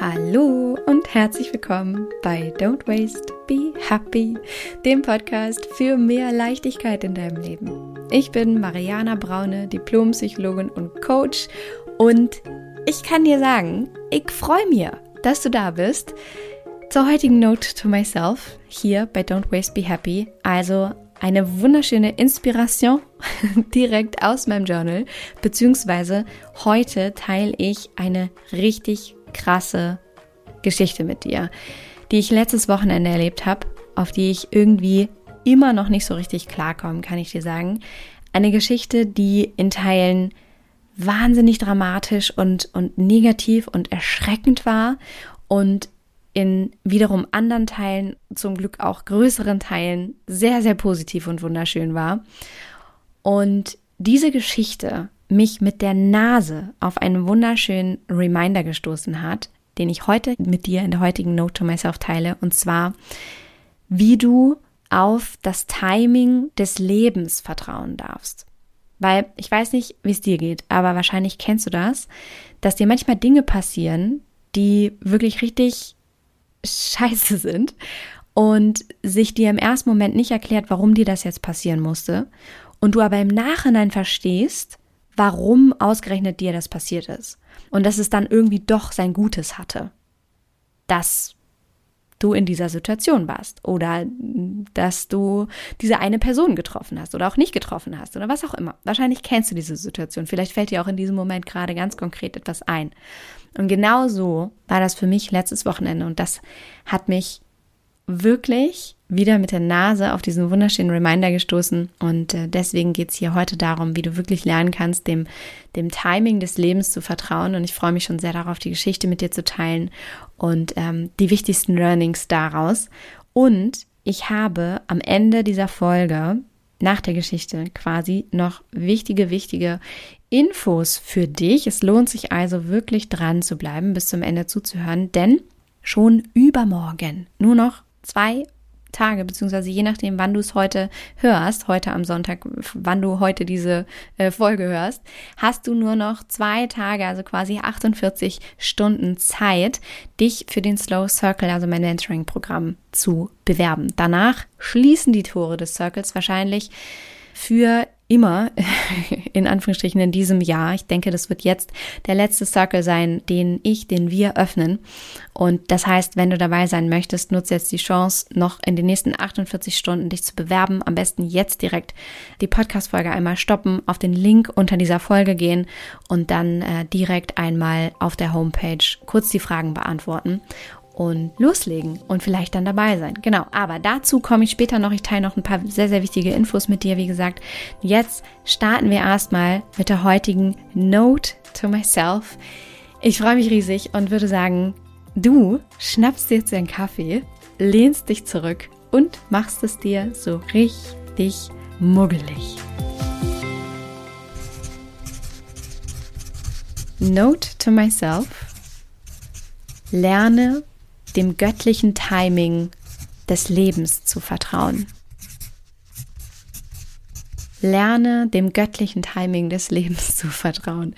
Hallo und herzlich willkommen bei Don't Waste, Be Happy, dem Podcast für mehr Leichtigkeit in deinem Leben. Ich bin Mariana Braune, Diplompsychologin und Coach und ich kann dir sagen, ich freue mich, dass du da bist zur heutigen Note to Myself hier bei Don't Waste, Be Happy. Also eine wunderschöne Inspiration direkt aus meinem Journal, beziehungsweise heute teile ich eine richtig krasse Geschichte mit dir, die ich letztes Wochenende erlebt habe, auf die ich irgendwie immer noch nicht so richtig klarkommen, kann ich dir sagen. Eine Geschichte, die in Teilen wahnsinnig dramatisch und, und negativ und erschreckend war und in wiederum anderen Teilen, zum Glück auch größeren Teilen, sehr, sehr positiv und wunderschön war. Und diese Geschichte mich mit der Nase auf einen wunderschönen Reminder gestoßen hat, den ich heute mit dir in der heutigen Note to Myself teile, und zwar, wie du auf das Timing des Lebens vertrauen darfst. Weil ich weiß nicht, wie es dir geht, aber wahrscheinlich kennst du das, dass dir manchmal Dinge passieren, die wirklich richtig scheiße sind und sich dir im ersten Moment nicht erklärt, warum dir das jetzt passieren musste und du aber im Nachhinein verstehst, warum ausgerechnet dir das passiert ist und dass es dann irgendwie doch sein Gutes hatte, dass du in dieser Situation warst oder dass du diese eine Person getroffen hast oder auch nicht getroffen hast oder was auch immer. Wahrscheinlich kennst du diese Situation. Vielleicht fällt dir auch in diesem Moment gerade ganz konkret etwas ein. Und genau so war das für mich letztes Wochenende und das hat mich wirklich wieder mit der Nase auf diesen wunderschönen Reminder gestoßen. Und äh, deswegen geht es hier heute darum, wie du wirklich lernen kannst, dem, dem Timing des Lebens zu vertrauen. Und ich freue mich schon sehr darauf, die Geschichte mit dir zu teilen und ähm, die wichtigsten Learnings daraus. Und ich habe am Ende dieser Folge, nach der Geschichte quasi, noch wichtige, wichtige Infos für dich. Es lohnt sich also wirklich dran zu bleiben, bis zum Ende zuzuhören, denn schon übermorgen, nur noch zwei Tage, beziehungsweise je nachdem, wann du es heute hörst, heute am Sonntag, wann du heute diese äh, Folge hörst, hast du nur noch zwei Tage, also quasi 48 Stunden Zeit, dich für den Slow Circle, also mein Mentoring-Programm, zu bewerben. Danach schließen die Tore des Circles wahrscheinlich für immer, in Anführungsstrichen, in diesem Jahr. Ich denke, das wird jetzt der letzte Circle sein, den ich, den wir öffnen. Und das heißt, wenn du dabei sein möchtest, nutze jetzt die Chance, noch in den nächsten 48 Stunden dich zu bewerben. Am besten jetzt direkt die Podcast-Folge einmal stoppen, auf den Link unter dieser Folge gehen und dann äh, direkt einmal auf der Homepage kurz die Fragen beantworten und loslegen und vielleicht dann dabei sein. Genau, aber dazu komme ich später noch. Ich teile noch ein paar sehr, sehr wichtige Infos mit dir, wie gesagt. Jetzt starten wir erstmal mit der heutigen Note to Myself. Ich freue mich riesig und würde sagen, du schnappst dir jetzt einen Kaffee, lehnst dich zurück und machst es dir so richtig muggelig. Note to myself. Lerne dem göttlichen Timing des Lebens zu vertrauen. Lerne dem göttlichen Timing des Lebens zu vertrauen.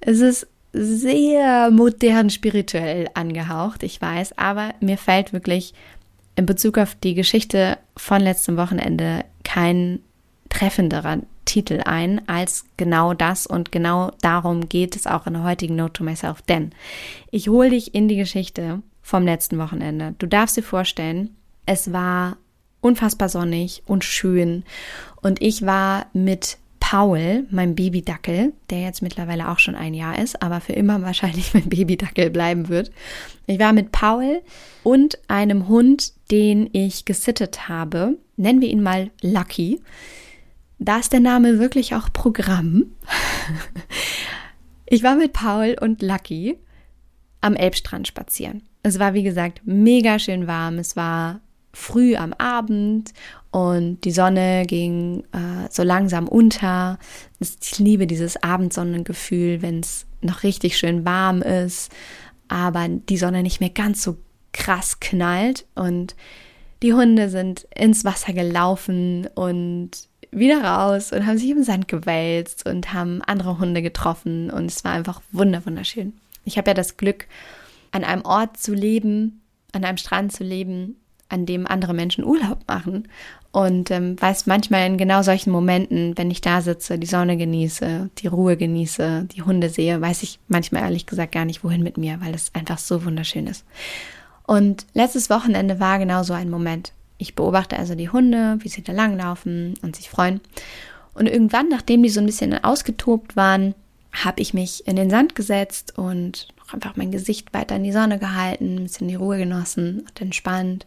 Es ist sehr modern spirituell angehaucht, ich weiß, aber mir fällt wirklich in Bezug auf die Geschichte von letztem Wochenende kein treffenderer Titel ein als genau das und genau darum geht es auch in der heutigen Note to Myself, denn ich hole dich in die Geschichte vom letzten Wochenende. Du darfst dir vorstellen, es war unfassbar sonnig und schön und ich war mit Paul, meinem Babydackel, der jetzt mittlerweile auch schon ein Jahr ist, aber für immer wahrscheinlich mein Babydackel bleiben wird. Ich war mit Paul und einem Hund, den ich gesittet habe. Nennen wir ihn mal Lucky. Da ist der Name wirklich auch Programm. Ich war mit Paul und Lucky am Elbstrand spazieren. Es war, wie gesagt, mega schön warm. Es war früh am Abend und die Sonne ging äh, so langsam unter. Ich liebe dieses Abendsonnengefühl, wenn es noch richtig schön warm ist, aber die Sonne nicht mehr ganz so krass knallt und die Hunde sind ins Wasser gelaufen und wieder raus und haben sich im Sand gewälzt und haben andere Hunde getroffen und es war einfach wunderschön. Ich habe ja das Glück, an einem Ort zu leben, an einem Strand zu leben, an dem andere Menschen Urlaub machen. Und ähm, weiß manchmal in genau solchen Momenten, wenn ich da sitze, die Sonne genieße, die Ruhe genieße, die Hunde sehe, weiß ich manchmal ehrlich gesagt gar nicht, wohin mit mir, weil es einfach so wunderschön ist. Und letztes Wochenende war genau so ein Moment. Ich beobachte also die Hunde, wie sie da langlaufen und sich freuen. Und irgendwann, nachdem die so ein bisschen ausgetobt waren, habe ich mich in den Sand gesetzt und noch einfach mein Gesicht weiter in die Sonne gehalten, ein bisschen die Ruhe genossen und entspannt.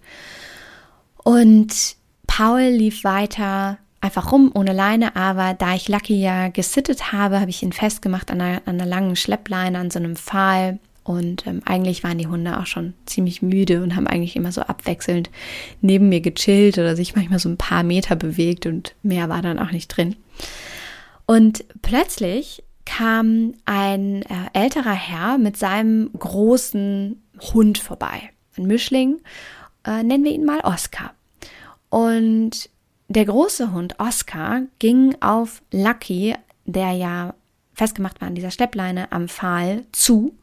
Und Paul lief weiter einfach rum ohne Leine, aber da ich Lucky ja gesittet habe, habe ich ihn festgemacht an einer, an einer langen Schleppleine, an so einem Pfahl und ähm, eigentlich waren die Hunde auch schon ziemlich müde und haben eigentlich immer so abwechselnd neben mir gechillt oder sich manchmal so ein paar Meter bewegt und mehr war dann auch nicht drin. Und plötzlich kam ein äh, älterer Herr mit seinem großen Hund vorbei. Ein Mischling, äh, nennen wir ihn mal Oscar. Und der große Hund Oscar ging auf Lucky, der ja festgemacht war an dieser Steppleine am Pfahl, zu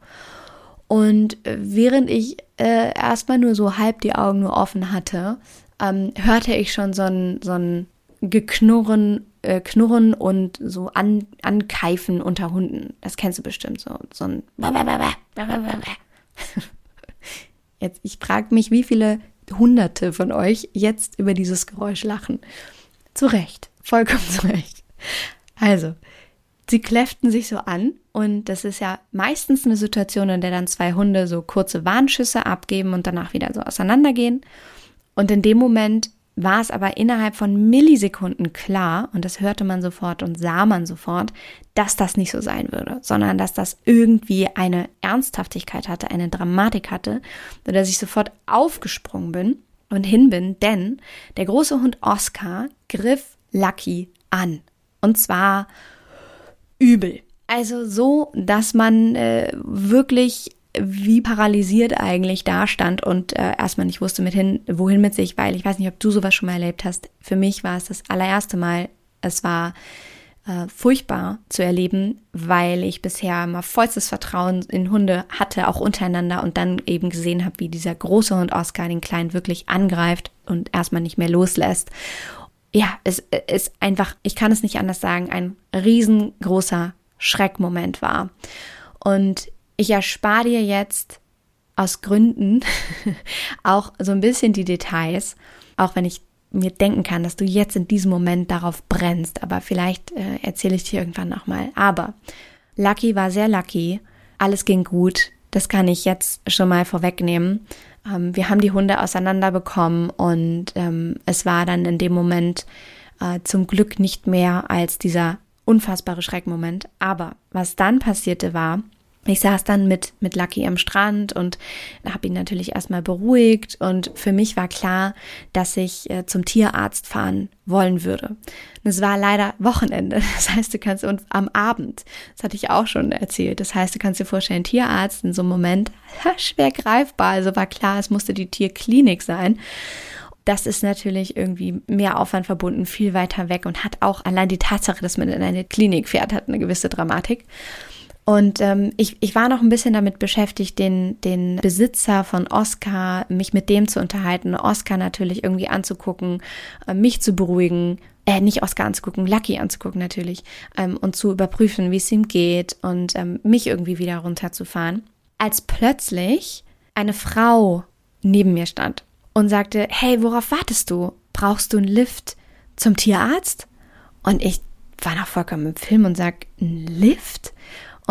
und während ich äh, erstmal nur so halb die Augen nur offen hatte, ähm, hörte ich schon so ein, so ein Geknurren, äh, Knurren und so an, Ankeifen unter Hunden. Das kennst du bestimmt, so, so ein Jetzt, ich frage mich, wie viele Hunderte von euch jetzt über dieses Geräusch lachen. Zu Recht, vollkommen zu Recht. Also, sie kläfften sich so an und das ist ja meistens eine Situation, in der dann zwei Hunde so kurze Warnschüsse abgeben und danach wieder so auseinandergehen. Und in dem Moment war es aber innerhalb von Millisekunden klar, und das hörte man sofort und sah man sofort, dass das nicht so sein würde, sondern dass das irgendwie eine Ernsthaftigkeit hatte, eine Dramatik hatte, sodass ich sofort aufgesprungen bin und hin bin, denn der große Hund Oscar griff Lucky an. Und zwar übel. Also so, dass man äh, wirklich wie paralysiert eigentlich da stand und äh, erstmal nicht wusste, mit hin, wohin mit sich, weil ich weiß nicht, ob du sowas schon mal erlebt hast. Für mich war es das allererste Mal. Es war äh, furchtbar zu erleben, weil ich bisher immer vollstes Vertrauen in Hunde hatte, auch untereinander und dann eben gesehen habe, wie dieser große Hund Oscar den Kleinen wirklich angreift und erstmal nicht mehr loslässt. Ja, es ist einfach, ich kann es nicht anders sagen, ein riesengroßer Schreckmoment war. Und ich erspare dir jetzt aus Gründen auch so ein bisschen die Details, auch wenn ich mir denken kann, dass du jetzt in diesem Moment darauf brennst, aber vielleicht äh, erzähle ich dir irgendwann nochmal. Aber Lucky war sehr lucky, alles ging gut, das kann ich jetzt schon mal vorwegnehmen. Ähm, wir haben die Hunde auseinanderbekommen und ähm, es war dann in dem Moment äh, zum Glück nicht mehr als dieser unfassbare Schreckmoment. Aber was dann passierte war, ich saß dann mit, mit Lucky am Strand und habe ihn natürlich erstmal beruhigt und für mich war klar, dass ich äh, zum Tierarzt fahren wollen würde. Und es war leider Wochenende, das heißt, du kannst und am Abend, das hatte ich auch schon erzählt, das heißt, du kannst dir vorstellen, Tierarzt in so einem Moment schwer greifbar, also war klar, es musste die Tierklinik sein das ist natürlich irgendwie mehr Aufwand verbunden, viel weiter weg und hat auch allein die Tatsache, dass man in eine Klinik fährt, hat eine gewisse Dramatik. Und ähm, ich, ich war noch ein bisschen damit beschäftigt, den, den Besitzer von Oscar, mich mit dem zu unterhalten, Oscar natürlich irgendwie anzugucken, äh, mich zu beruhigen, äh, nicht Oscar anzugucken, Lucky anzugucken natürlich, ähm, und zu überprüfen, wie es ihm geht und ähm, mich irgendwie wieder runterzufahren. Als plötzlich eine Frau neben mir stand und sagte, hey, worauf wartest du? Brauchst du einen Lift zum Tierarzt? Und ich war noch vollkommen im Film und sag, ein Lift?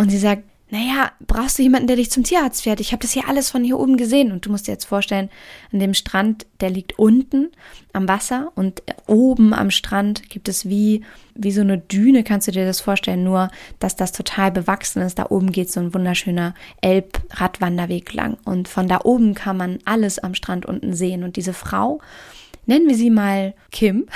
Und sie sagt, naja, brauchst du jemanden, der dich zum Tierarzt fährt? Ich habe das hier alles von hier oben gesehen. Und du musst dir jetzt vorstellen, an dem Strand, der liegt unten am Wasser und oben am Strand gibt es wie, wie so eine Düne, kannst du dir das vorstellen, nur dass das total bewachsen ist. Da oben geht so ein wunderschöner Elbradwanderweg lang. Und von da oben kann man alles am Strand unten sehen. Und diese Frau, nennen wir sie mal Kim.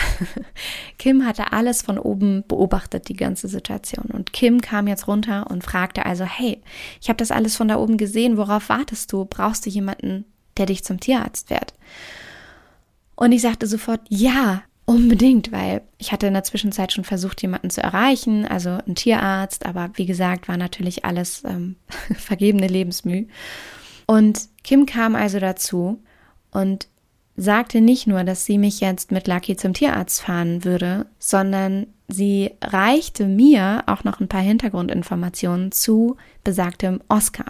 Kim hatte alles von oben beobachtet, die ganze Situation. Und Kim kam jetzt runter und fragte also, hey, ich habe das alles von da oben gesehen, worauf wartest du? Brauchst du jemanden, der dich zum Tierarzt fährt? Und ich sagte sofort, ja, unbedingt, weil ich hatte in der Zwischenzeit schon versucht, jemanden zu erreichen, also einen Tierarzt, aber wie gesagt, war natürlich alles ähm, vergebene Lebensmüh. Und Kim kam also dazu und sagte nicht nur, dass sie mich jetzt mit Lucky zum Tierarzt fahren würde, sondern sie reichte mir auch noch ein paar Hintergrundinformationen zu besagtem Oscar.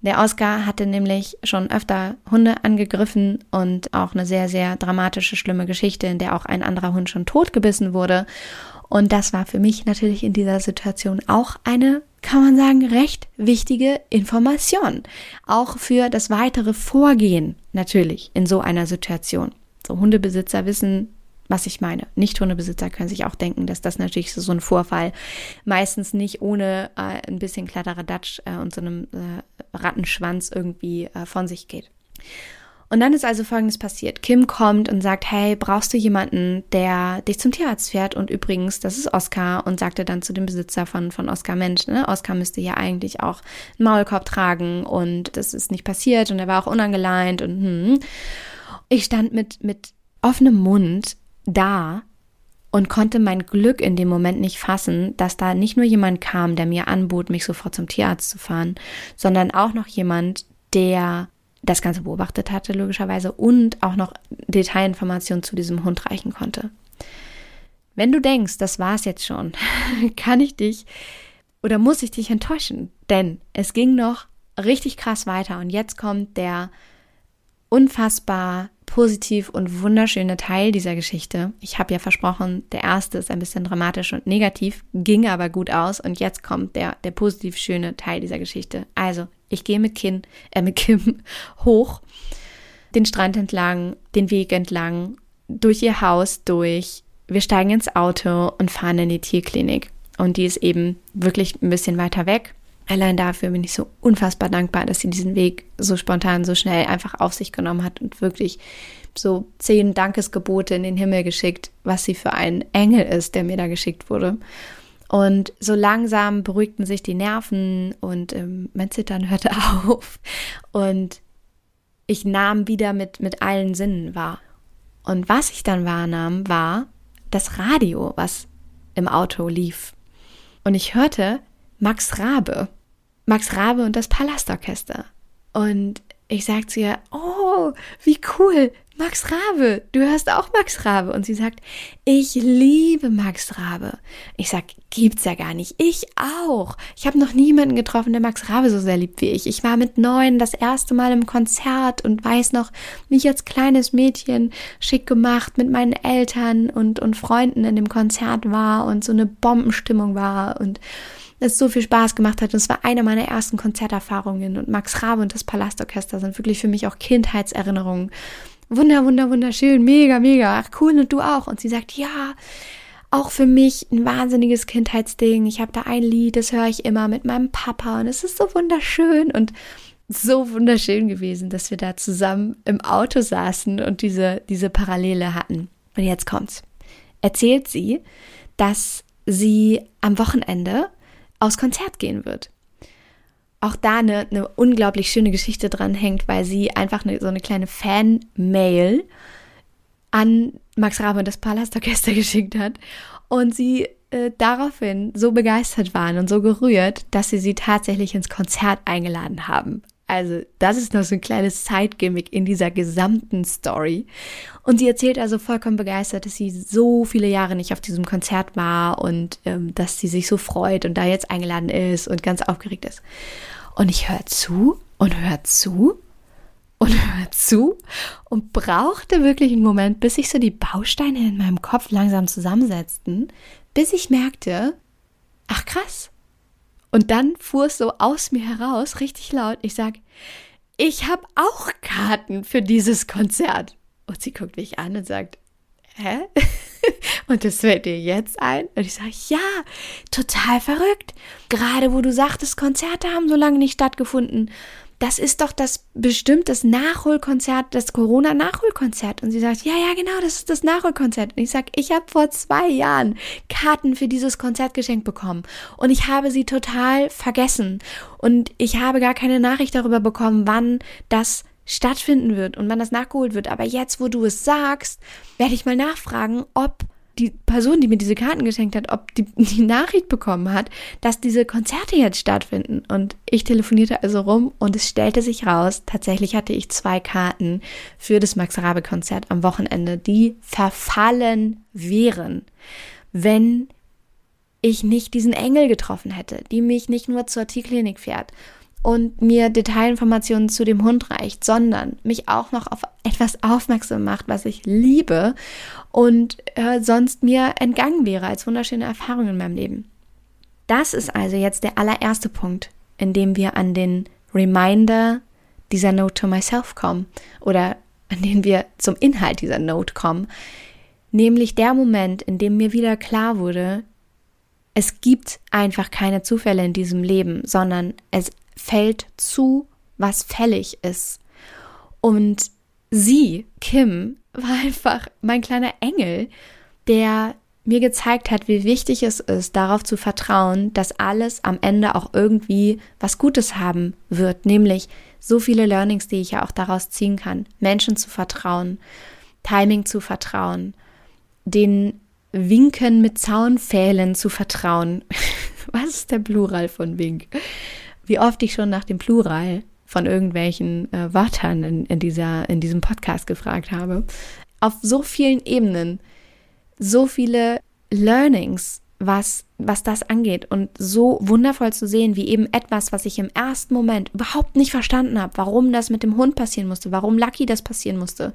Der Oscar hatte nämlich schon öfter Hunde angegriffen und auch eine sehr, sehr dramatische, schlimme Geschichte, in der auch ein anderer Hund schon totgebissen wurde. Und das war für mich natürlich in dieser Situation auch eine, kann man sagen, recht wichtige Information. Auch für das weitere Vorgehen natürlich in so einer Situation. So Hundebesitzer wissen, was ich meine. Nicht-Hundebesitzer können sich auch denken, dass das natürlich so, ein Vorfall meistens nicht ohne äh, ein bisschen Kladderadatsch äh, und so einem äh, Rattenschwanz irgendwie äh, von sich geht. Und dann ist also Folgendes passiert. Kim kommt und sagt, hey, brauchst du jemanden, der dich zum Tierarzt fährt? Und übrigens, das ist Oscar und sagte dann zu dem Besitzer von, von Oscar, Mensch, ne? Oscar müsste ja eigentlich auch einen Maulkorb tragen und das ist nicht passiert und er war auch unangeleint und hm. Ich stand mit, mit offenem Mund da und konnte mein Glück in dem Moment nicht fassen, dass da nicht nur jemand kam, der mir anbot, mich sofort zum Tierarzt zu fahren, sondern auch noch jemand, der das Ganze beobachtet hatte, logischerweise, und auch noch Detailinformationen zu diesem Hund reichen konnte. Wenn du denkst, das war's jetzt schon, kann ich dich oder muss ich dich enttäuschen, denn es ging noch richtig krass weiter und jetzt kommt der unfassbar positiv und wunderschöne Teil dieser Geschichte. Ich habe ja versprochen, der erste ist ein bisschen dramatisch und negativ, ging aber gut aus und jetzt kommt der, der positiv schöne Teil dieser Geschichte. Also, ich gehe mit, Kim, äh, mit Kim hoch, den Strand entlang, den Weg entlang, durch ihr Haus durch. Wir steigen ins Auto und fahren in die Tierklinik. Und die ist eben wirklich ein bisschen weiter weg. Allein dafür bin ich so unfassbar dankbar, dass sie diesen Weg so spontan, so schnell einfach auf sich genommen hat und wirklich so zehn Dankesgebote in den Himmel geschickt, was sie für ein Engel ist, der mir da geschickt wurde. Und so langsam beruhigten sich die Nerven und ähm, mein Zittern hörte auf. Und ich nahm wieder mit, mit allen Sinnen wahr. Und was ich dann wahrnahm, war das Radio, was im Auto lief. Und ich hörte Max Rabe. Max Rabe und das Palastorchester. Und ich sag zu ihr, oh, wie cool, Max Rabe, du hörst auch Max Rabe. Und sie sagt, ich liebe Max Rabe. Ich sag, gibt's ja gar nicht. Ich auch. Ich habe noch niemanden getroffen, der Max Rabe so sehr liebt wie ich. Ich war mit neun das erste Mal im Konzert und weiß noch, wie ich als kleines Mädchen schick gemacht mit meinen Eltern und, und Freunden in dem Konzert war und so eine Bombenstimmung war und es so viel Spaß gemacht hat. Und es war eine meiner ersten Konzerterfahrungen. Und Max Rabe und das Palastorchester sind wirklich für mich auch Kindheitserinnerungen. Wunder, wunder, wunderschön, mega, mega. Ach cool, und du auch. Und sie sagt, ja, auch für mich ein wahnsinniges Kindheitsding. Ich habe da ein Lied, das höre ich immer mit meinem Papa und es ist so wunderschön und so wunderschön gewesen, dass wir da zusammen im Auto saßen und diese, diese Parallele hatten. Und jetzt kommt's. Erzählt sie, dass sie am Wochenende aufs Konzert gehen wird. Auch da eine, eine unglaublich schöne Geschichte dran hängt, weil sie einfach eine, so eine kleine Fan-Mail an Max Rabe und das Palastorchester geschickt hat und sie äh, daraufhin so begeistert waren und so gerührt, dass sie sie tatsächlich ins Konzert eingeladen haben. Also, das ist noch so ein kleines Side-Gimmick in dieser gesamten Story. Und sie erzählt also vollkommen begeistert, dass sie so viele Jahre nicht auf diesem Konzert war und ähm, dass sie sich so freut und da jetzt eingeladen ist und ganz aufgeregt ist. Und ich höre zu und höre zu und höre zu und brauchte wirklich einen Moment, bis sich so die Bausteine in meinem Kopf langsam zusammensetzten, bis ich merkte, ach krass, und dann fuhr es so aus mir heraus, richtig laut. Ich sag, ich habe auch Karten für dieses Konzert. Und sie guckt mich an und sagt, hä? und das fällt dir jetzt ein? Und ich sage, ja, total verrückt. Gerade wo du sagtest, Konzerte haben so lange nicht stattgefunden das ist doch das bestimmt das Nachholkonzert, das Corona-Nachholkonzert. Und sie sagt, ja, ja, genau, das ist das Nachholkonzert. Und ich sag, ich habe vor zwei Jahren Karten für dieses Konzert geschenkt bekommen. Und ich habe sie total vergessen. Und ich habe gar keine Nachricht darüber bekommen, wann das stattfinden wird und wann das nachgeholt wird. Aber jetzt, wo du es sagst, werde ich mal nachfragen, ob die Person, die mir diese Karten geschenkt hat, ob die, die Nachricht bekommen hat, dass diese Konzerte jetzt stattfinden. Und ich telefonierte also rum und es stellte sich raus, tatsächlich hatte ich zwei Karten für das Max Rabe Konzert am Wochenende, die verfallen wären, wenn ich nicht diesen Engel getroffen hätte, die mich nicht nur zur Tierklinik fährt und mir Detailinformationen zu dem Hund reicht, sondern mich auch noch auf etwas aufmerksam macht, was ich liebe und äh, sonst mir entgangen wäre als wunderschöne Erfahrung in meinem Leben. Das ist also jetzt der allererste Punkt, in dem wir an den Reminder dieser Note to Myself kommen oder an den wir zum Inhalt dieser Note kommen, nämlich der Moment, in dem mir wieder klar wurde, es gibt einfach keine Zufälle in diesem Leben, sondern es fällt zu, was fällig ist. Und sie, Kim, war einfach mein kleiner Engel, der mir gezeigt hat, wie wichtig es ist, darauf zu vertrauen, dass alles am Ende auch irgendwie was Gutes haben wird, nämlich so viele Learnings, die ich ja auch daraus ziehen kann, Menschen zu vertrauen, Timing zu vertrauen, den Winken mit Zaunpfählen zu vertrauen. was ist der Plural von Wink? Wie oft ich schon nach dem Plural von irgendwelchen äh, Wörtern in, in, dieser, in diesem Podcast gefragt habe. Auf so vielen Ebenen, so viele Learnings, was, was das angeht und so wundervoll zu sehen, wie eben etwas, was ich im ersten Moment überhaupt nicht verstanden habe, warum das mit dem Hund passieren musste, warum Lucky das passieren musste,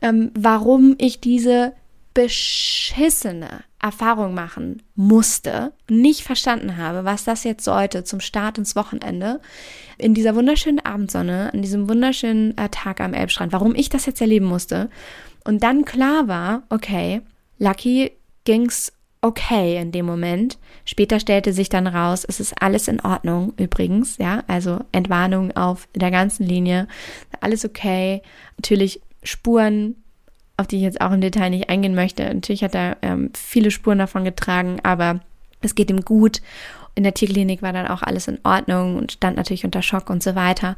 ähm, warum ich diese beschissene Erfahrung machen musste, nicht verstanden habe, was das jetzt sollte zum Start ins Wochenende, in dieser wunderschönen Abendsonne, an diesem wunderschönen äh, Tag am Elbstrand, warum ich das jetzt erleben musste. Und dann klar war, okay, Lucky ging's okay in dem Moment. Später stellte sich dann raus, es ist alles in Ordnung übrigens, ja, also Entwarnung auf der ganzen Linie, alles okay. Natürlich Spuren auf die ich jetzt auch im Detail nicht eingehen möchte. Natürlich hat er ähm, viele Spuren davon getragen, aber es geht ihm gut. In der Tierklinik war dann auch alles in Ordnung und stand natürlich unter Schock und so weiter.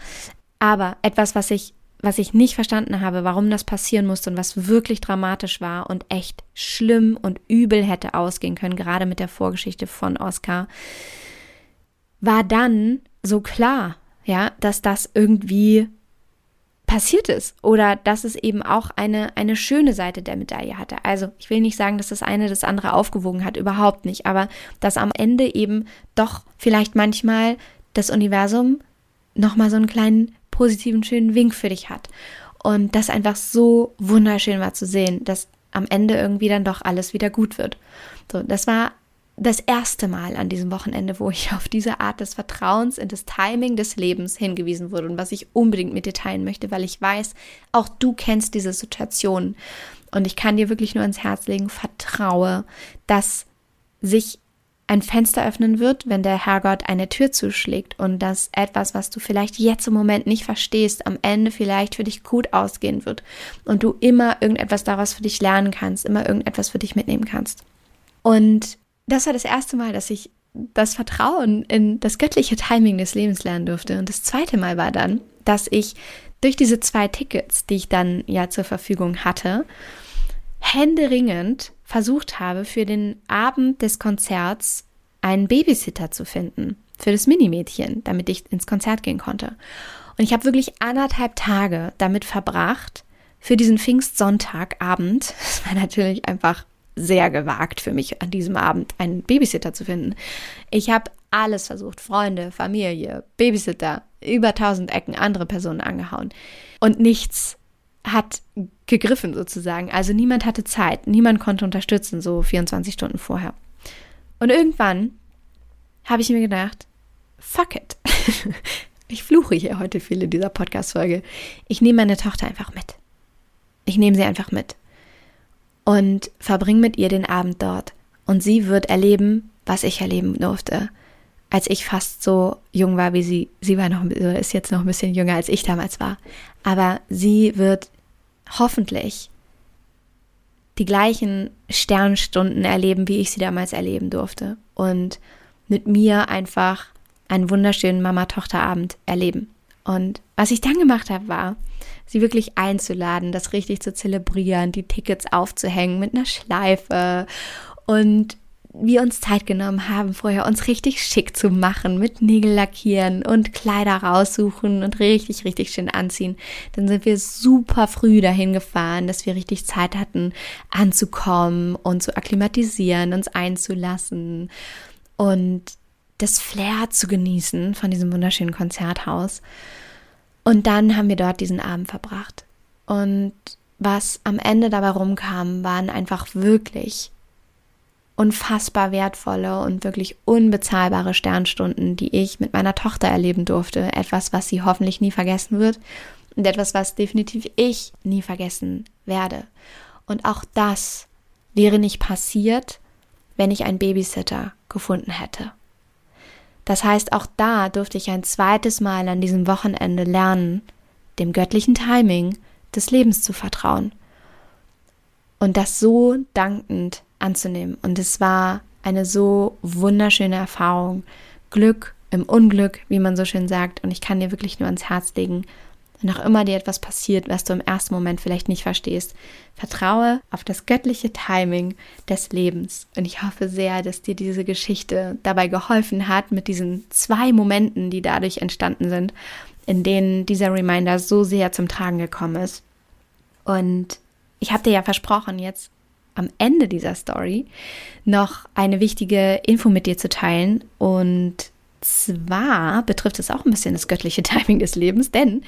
Aber etwas, was ich, was ich nicht verstanden habe, warum das passieren musste und was wirklich dramatisch war und echt schlimm und übel hätte ausgehen können, gerade mit der Vorgeschichte von Oscar, war dann so klar, ja, dass das irgendwie passiert ist oder dass es eben auch eine, eine schöne Seite der Medaille hatte. Also ich will nicht sagen, dass das eine das andere aufgewogen hat, überhaupt nicht, aber dass am Ende eben doch vielleicht manchmal das Universum nochmal so einen kleinen positiven, schönen Wink für dich hat. Und das einfach so wunderschön war zu sehen, dass am Ende irgendwie dann doch alles wieder gut wird. So, das war das erste Mal an diesem Wochenende, wo ich auf diese Art des Vertrauens in das Timing des Lebens hingewiesen wurde und was ich unbedingt mit dir teilen möchte, weil ich weiß, auch du kennst diese Situation. Und ich kann dir wirklich nur ins Herz legen, vertraue, dass sich ein Fenster öffnen wird, wenn der Herrgott eine Tür zuschlägt und dass etwas, was du vielleicht jetzt im Moment nicht verstehst, am Ende vielleicht für dich gut ausgehen wird und du immer irgendetwas daraus für dich lernen kannst, immer irgendetwas für dich mitnehmen kannst. Und das war das erste Mal, dass ich das Vertrauen in das göttliche Timing des Lebens lernen durfte. Und das zweite Mal war dann, dass ich durch diese zwei Tickets, die ich dann ja zur Verfügung hatte, händeringend versucht habe, für den Abend des Konzerts einen Babysitter zu finden. Für das Minimädchen, damit ich ins Konzert gehen konnte. Und ich habe wirklich anderthalb Tage damit verbracht, für diesen Pfingstsonntagabend. Das war natürlich einfach sehr gewagt für mich, an diesem Abend einen Babysitter zu finden. Ich habe alles versucht, Freunde, Familie, Babysitter, über tausend Ecken andere Personen angehauen. Und nichts hat gegriffen sozusagen. Also niemand hatte Zeit, niemand konnte unterstützen, so 24 Stunden vorher. Und irgendwann habe ich mir gedacht, fuck it. ich fluche hier heute viel in dieser Podcast-Folge. Ich nehme meine Tochter einfach mit. Ich nehme sie einfach mit und verbring mit ihr den Abend dort. Und sie wird erleben, was ich erleben durfte, als ich fast so jung war wie sie. Sie war noch, ist jetzt noch ein bisschen jünger als ich damals war. Aber sie wird hoffentlich die gleichen Sternstunden erleben, wie ich sie damals erleben durfte. Und mit mir einfach einen wunderschönen Mama-Tochter-Abend erleben. Und was ich dann gemacht habe, war, sie wirklich einzuladen, das richtig zu zelebrieren, die Tickets aufzuhängen mit einer Schleife und wir uns Zeit genommen haben, vorher uns richtig schick zu machen, mit Nägel lackieren und Kleider raussuchen und richtig, richtig schön anziehen. Dann sind wir super früh dahin gefahren, dass wir richtig Zeit hatten, anzukommen und zu akklimatisieren, uns einzulassen und das Flair zu genießen von diesem wunderschönen Konzerthaus. Und dann haben wir dort diesen Abend verbracht. Und was am Ende dabei rumkam, waren einfach wirklich unfassbar wertvolle und wirklich unbezahlbare Sternstunden, die ich mit meiner Tochter erleben durfte. Etwas, was sie hoffentlich nie vergessen wird und etwas, was definitiv ich nie vergessen werde. Und auch das wäre nicht passiert, wenn ich einen Babysitter gefunden hätte. Das heißt, auch da durfte ich ein zweites Mal an diesem Wochenende lernen, dem göttlichen Timing des Lebens zu vertrauen. Und das so dankend anzunehmen. Und es war eine so wunderschöne Erfahrung. Glück im Unglück, wie man so schön sagt. Und ich kann dir wirklich nur ans Herz legen, wenn auch immer dir etwas passiert, was du im ersten Moment vielleicht nicht verstehst, vertraue auf das göttliche Timing des Lebens. Und ich hoffe sehr, dass dir diese Geschichte dabei geholfen hat, mit diesen zwei Momenten, die dadurch entstanden sind, in denen dieser Reminder so sehr zum Tragen gekommen ist. Und ich habe dir ja versprochen, jetzt am Ende dieser Story noch eine wichtige Info mit dir zu teilen. Und zwar betrifft es auch ein bisschen das göttliche Timing des Lebens, denn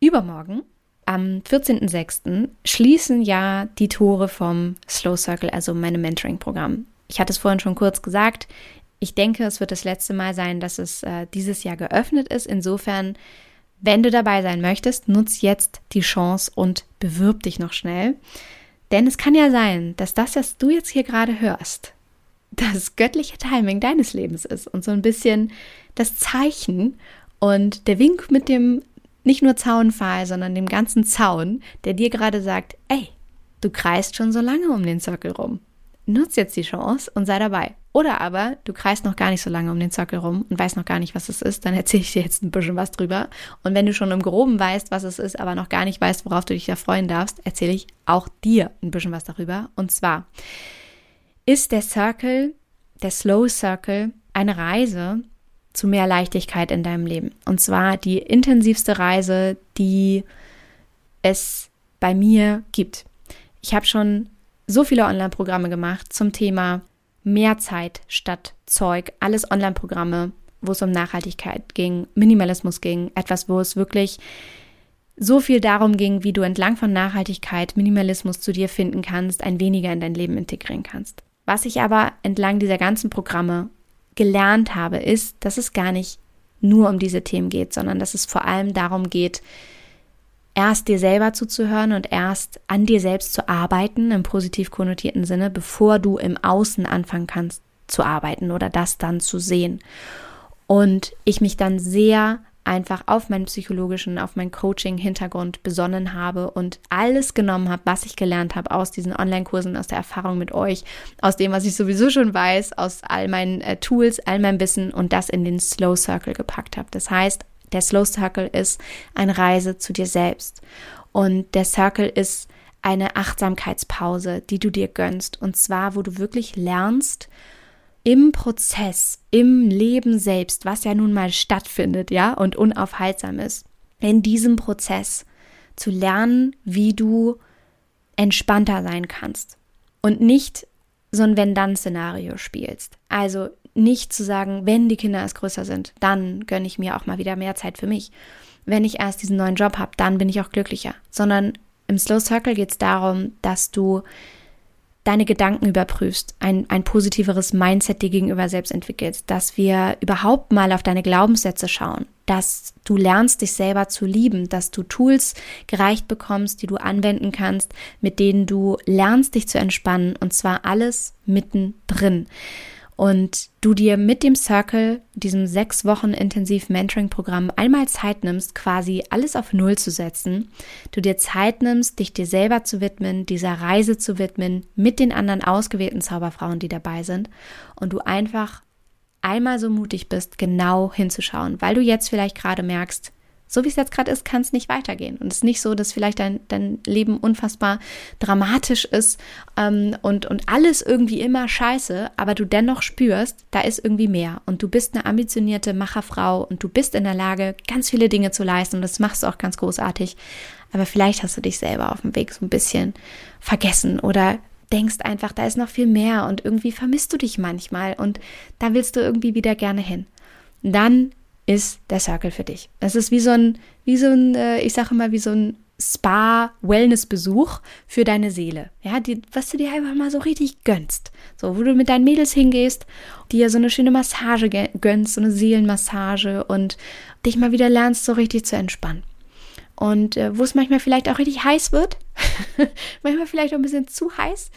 übermorgen, am 14.06., schließen ja die Tore vom Slow Circle, also meinem Mentoring-Programm. Ich hatte es vorhin schon kurz gesagt. Ich denke, es wird das letzte Mal sein, dass es äh, dieses Jahr geöffnet ist. Insofern, wenn du dabei sein möchtest, nutz jetzt die Chance und bewirb dich noch schnell. Denn es kann ja sein, dass das, was du jetzt hier gerade hörst, das göttliche Timing deines Lebens ist und so ein bisschen das Zeichen und der Wink mit dem nicht nur Zaunpfahl, sondern dem ganzen Zaun, der dir gerade sagt, ey, du kreist schon so lange um den Zirkel rum. Nutz jetzt die Chance und sei dabei. Oder aber du kreist noch gar nicht so lange um den Zirkel rum und weißt noch gar nicht, was es ist, dann erzähle ich dir jetzt ein bisschen was drüber. Und wenn du schon im Groben weißt, was es ist, aber noch gar nicht weißt, worauf du dich da freuen darfst, erzähle ich auch dir ein bisschen was darüber. Und zwar ist der Circle, der Slow Circle, eine Reise zu mehr Leichtigkeit in deinem Leben. Und zwar die intensivste Reise, die es bei mir gibt. Ich habe schon so viele Online-Programme gemacht zum Thema mehr Zeit statt Zeug, alles Online-Programme, wo es um Nachhaltigkeit ging, Minimalismus ging, etwas, wo es wirklich so viel darum ging, wie du entlang von Nachhaltigkeit, Minimalismus zu dir finden kannst, ein weniger in dein Leben integrieren kannst. Was ich aber entlang dieser ganzen Programme gelernt habe, ist, dass es gar nicht nur um diese Themen geht, sondern dass es vor allem darum geht, erst dir selber zuzuhören und erst an dir selbst zu arbeiten im positiv konnotierten Sinne, bevor du im Außen anfangen kannst zu arbeiten oder das dann zu sehen. Und ich mich dann sehr einfach auf meinen psychologischen, auf meinen Coaching-Hintergrund besonnen habe und alles genommen habe, was ich gelernt habe aus diesen Online-Kursen, aus der Erfahrung mit euch, aus dem, was ich sowieso schon weiß, aus all meinen äh, Tools, all meinem Wissen und das in den Slow Circle gepackt habe. Das heißt, der Slow Circle ist eine Reise zu dir selbst. Und der Circle ist eine Achtsamkeitspause, die du dir gönnst. Und zwar, wo du wirklich lernst, im Prozess, im Leben selbst, was ja nun mal stattfindet, ja, und unaufhaltsam ist, in diesem Prozess zu lernen, wie du entspannter sein kannst und nicht so ein Wenn-Dann-Szenario spielst. Also nicht zu sagen, wenn die Kinder erst größer sind, dann gönne ich mir auch mal wieder mehr Zeit für mich. Wenn ich erst diesen neuen Job habe, dann bin ich auch glücklicher. Sondern im Slow Circle geht es darum, dass du deine Gedanken überprüfst, ein, ein positiveres Mindset dir gegenüber selbst entwickelst, dass wir überhaupt mal auf deine Glaubenssätze schauen, dass du lernst, dich selber zu lieben, dass du Tools gereicht bekommst, die du anwenden kannst, mit denen du lernst, dich zu entspannen und zwar alles mittendrin und du dir mit dem Circle, diesem sechs Wochen intensiv Mentoring-Programm, einmal Zeit nimmst, quasi alles auf Null zu setzen, du dir Zeit nimmst, dich dir selber zu widmen, dieser Reise zu widmen, mit den anderen ausgewählten Zauberfrauen, die dabei sind, und du einfach einmal so mutig bist, genau hinzuschauen, weil du jetzt vielleicht gerade merkst, So wie es jetzt gerade ist, kann es nicht weitergehen. Und es ist nicht so, dass vielleicht dein, dein Leben unfassbar dramatisch ist ähm, und, und alles irgendwie immer scheiße, aber du dennoch spürst, da ist irgendwie mehr. Und du bist eine ambitionierte Macherfrau und du bist in der Lage, ganz viele Dinge zu leisten. Und das machst du auch ganz großartig. Aber vielleicht hast du dich selber auf dem Weg so ein bisschen vergessen oder denkst einfach, da ist noch viel mehr und irgendwie vermisst du dich manchmal und da willst du irgendwie wieder gerne hin. Dann ist der Circle für dich. Das ist wie so ein, wie so ein, äh, ich sage mal, wie so ein Spa-Wellness-Besuch für deine Seele. Ja, die, was du dir einfach mal so richtig gönnst. So, wo du mit deinen Mädels hingehst, dir so eine schöne Massage gönnst, so eine Seelenmassage und dich mal wieder lernst, so richtig zu entspannen. Und äh, wo es manchmal vielleicht auch richtig heiß wird, manchmal vielleicht auch ein bisschen zu heiß,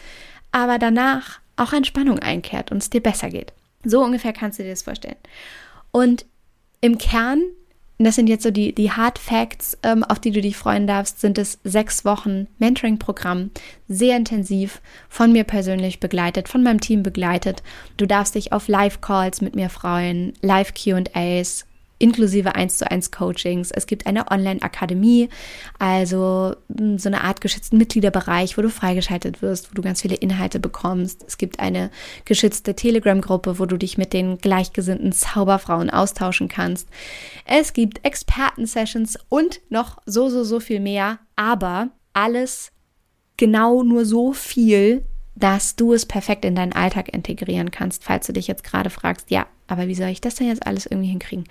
aber danach auch Entspannung einkehrt und es dir besser geht. So ungefähr kannst du dir das vorstellen. Und im Kern, das sind jetzt so die, die Hard Facts, ähm, auf die du dich freuen darfst, sind es sechs Wochen Mentoring-Programm, sehr intensiv, von mir persönlich begleitet, von meinem Team begleitet. Du darfst dich auf Live-Calls mit mir freuen, Live-QAs, inklusive 1 zu 1 Coachings. Es gibt eine Online-Akademie, also hm, so eine Art geschützten Mitgliederbereich, wo du freigeschaltet wirst, wo du ganz viele Inhalte bekommst. Es gibt eine geschützte Telegram-Gruppe, wo du dich mit den gleichgesinnten Zauberfrauen austauschen kannst. Es gibt Experten-Sessions und noch so, so, so viel mehr, aber alles genau nur so viel, dass du es perfekt in deinen Alltag integrieren kannst, falls du dich jetzt gerade fragst, ja, aber wie soll ich das denn jetzt alles irgendwie hinkriegen?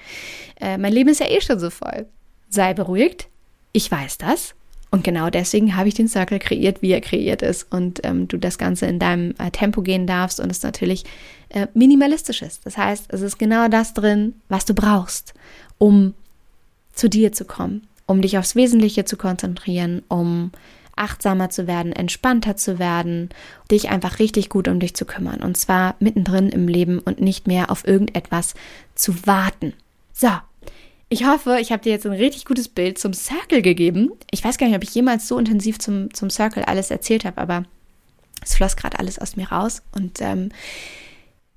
Äh, mein Leben ist ja eh schon so voll. Sei beruhigt, ich weiß das. Und genau deswegen habe ich den Circle kreiert, wie er kreiert ist. Und ähm, du das Ganze in deinem äh, Tempo gehen darfst und es natürlich äh, minimalistisch ist. Das heißt, es ist genau das drin, was du brauchst, um zu dir zu kommen, um dich aufs Wesentliche zu konzentrieren, um achtsamer zu werden, entspannter zu werden, dich einfach richtig gut um dich zu kümmern. Und zwar mittendrin im Leben und nicht mehr auf irgendetwas zu warten. So. Ich hoffe, ich habe dir jetzt ein richtig gutes Bild zum Circle gegeben. Ich weiß gar nicht, ob ich jemals so intensiv zum, zum Circle alles erzählt habe, aber es floss gerade alles aus mir raus. Und ähm,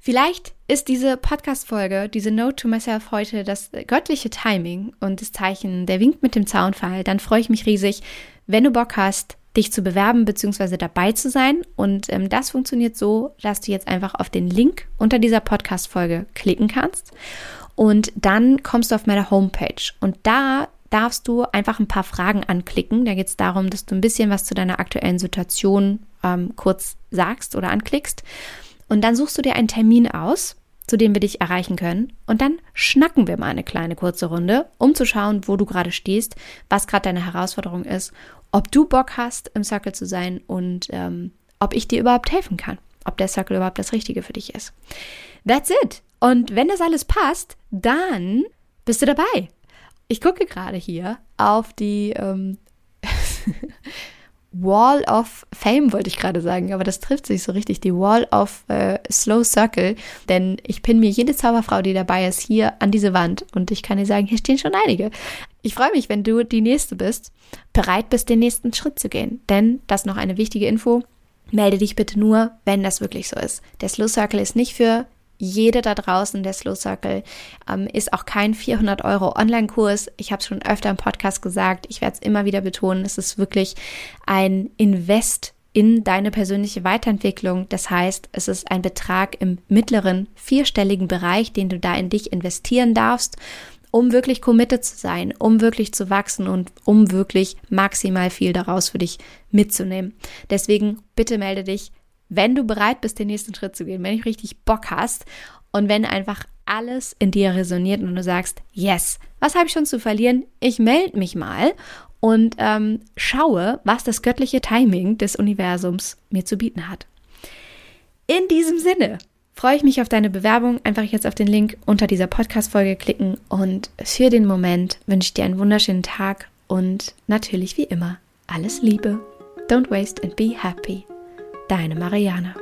Vielleicht ist diese Podcast-Folge, diese Note to Myself heute das göttliche Timing und das Zeichen, der winkt mit dem Zaunfall. Dann freue ich mich riesig, wenn du Bock hast, dich zu bewerben bzw. dabei zu sein. Und ähm, das funktioniert so, dass du jetzt einfach auf den Link unter dieser Podcast-Folge klicken kannst. Und dann kommst du auf meine Homepage. Und da darfst du einfach ein paar Fragen anklicken. Da geht es darum, dass du ein bisschen was zu deiner aktuellen Situation ähm, kurz sagst oder anklickst. Und dann suchst du dir einen Termin aus, zu dem wir dich erreichen können. Und dann schnacken wir mal eine kleine kurze Runde, um zu schauen, wo du gerade stehst, was gerade deine Herausforderung ist ob du Bock hast, im Circle zu sein und ähm, ob ich dir überhaupt helfen kann, ob der Circle überhaupt das Richtige für dich ist. That's it. Und wenn das alles passt, dann bist du dabei. Ich gucke gerade hier auf die ähm, Wall of Fame, wollte ich gerade sagen, aber das trifft sich so richtig, die Wall of äh, Slow Circle, denn ich pinne mir jede Zauberfrau, die dabei ist, hier an diese Wand und ich kann dir sagen, hier stehen schon einige. Ich freue mich, wenn du die Nächste bist, bereit bist, den nächsten Schritt zu gehen, denn das noch eine wichtige Info, melde dich bitte nur, wenn das wirklich so ist. Der Slow Circle ist nicht für jede da draußen, der Slow Circle, ähm, ist auch kein 400 Euro Online-Kurs. Ich habe es schon öfter im Podcast gesagt. Ich werde es immer wieder betonen. Es ist wirklich ein Invest in deine persönliche Weiterentwicklung. Das heißt, es ist ein Betrag im mittleren vierstelligen Bereich, den du da in dich investieren darfst, um wirklich committed zu sein, um wirklich zu wachsen und um wirklich maximal viel daraus für dich mitzunehmen. Deswegen bitte melde dich wenn du bereit bist, den nächsten Schritt zu gehen, wenn du richtig Bock hast und wenn einfach alles in dir resoniert und du sagst, yes, was habe ich schon zu verlieren? Ich melde mich mal und ähm, schaue, was das göttliche Timing des Universums mir zu bieten hat. In diesem Sinne freue ich mich auf deine Bewerbung. Einfach jetzt auf den Link unter dieser Podcast-Folge klicken und für den Moment wünsche ich dir einen wunderschönen Tag und natürlich wie immer alles Liebe. Don't waste and be happy. Deine Mariana.